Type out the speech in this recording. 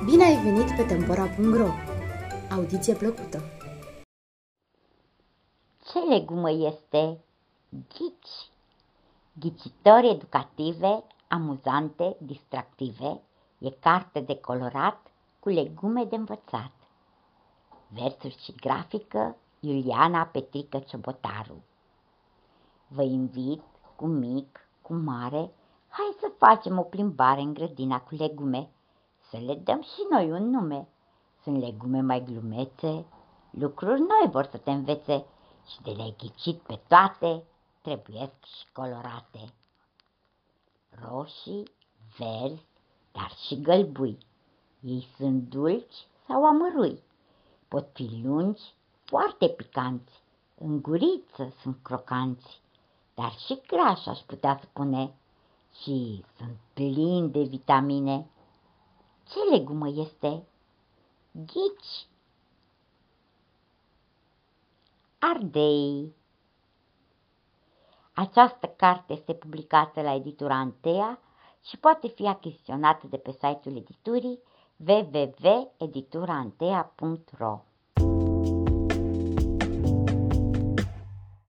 ai venit pe Tempora.ro! Audiție plăcută! Ce legumă este ghici? Ghicitori educative, amuzante, distractive, e carte de colorat cu legume de învățat. Versuri și grafică Iuliana Petrică Ciobotaru. Vă invit cu mic, cu mare, hai să facem o plimbare în grădina cu legume, să le dăm și noi un nume. Sunt legume mai glumețe, lucruri noi vor să te învețe și de le-ai ghicit pe toate, trebuiesc și colorate. Roșii, verzi, dar și gălbui. Ei sunt dulci sau amărui. Pot fi lungi, foarte picanți, în guriță sunt crocanți, dar și grași aș putea spune și sunt plini de vitamine. Ce legumă este? Ghici. Ardei Această carte este publicată la editura Antea și poate fi achiziționată de pe site-ul editurii www.edituraantea.ro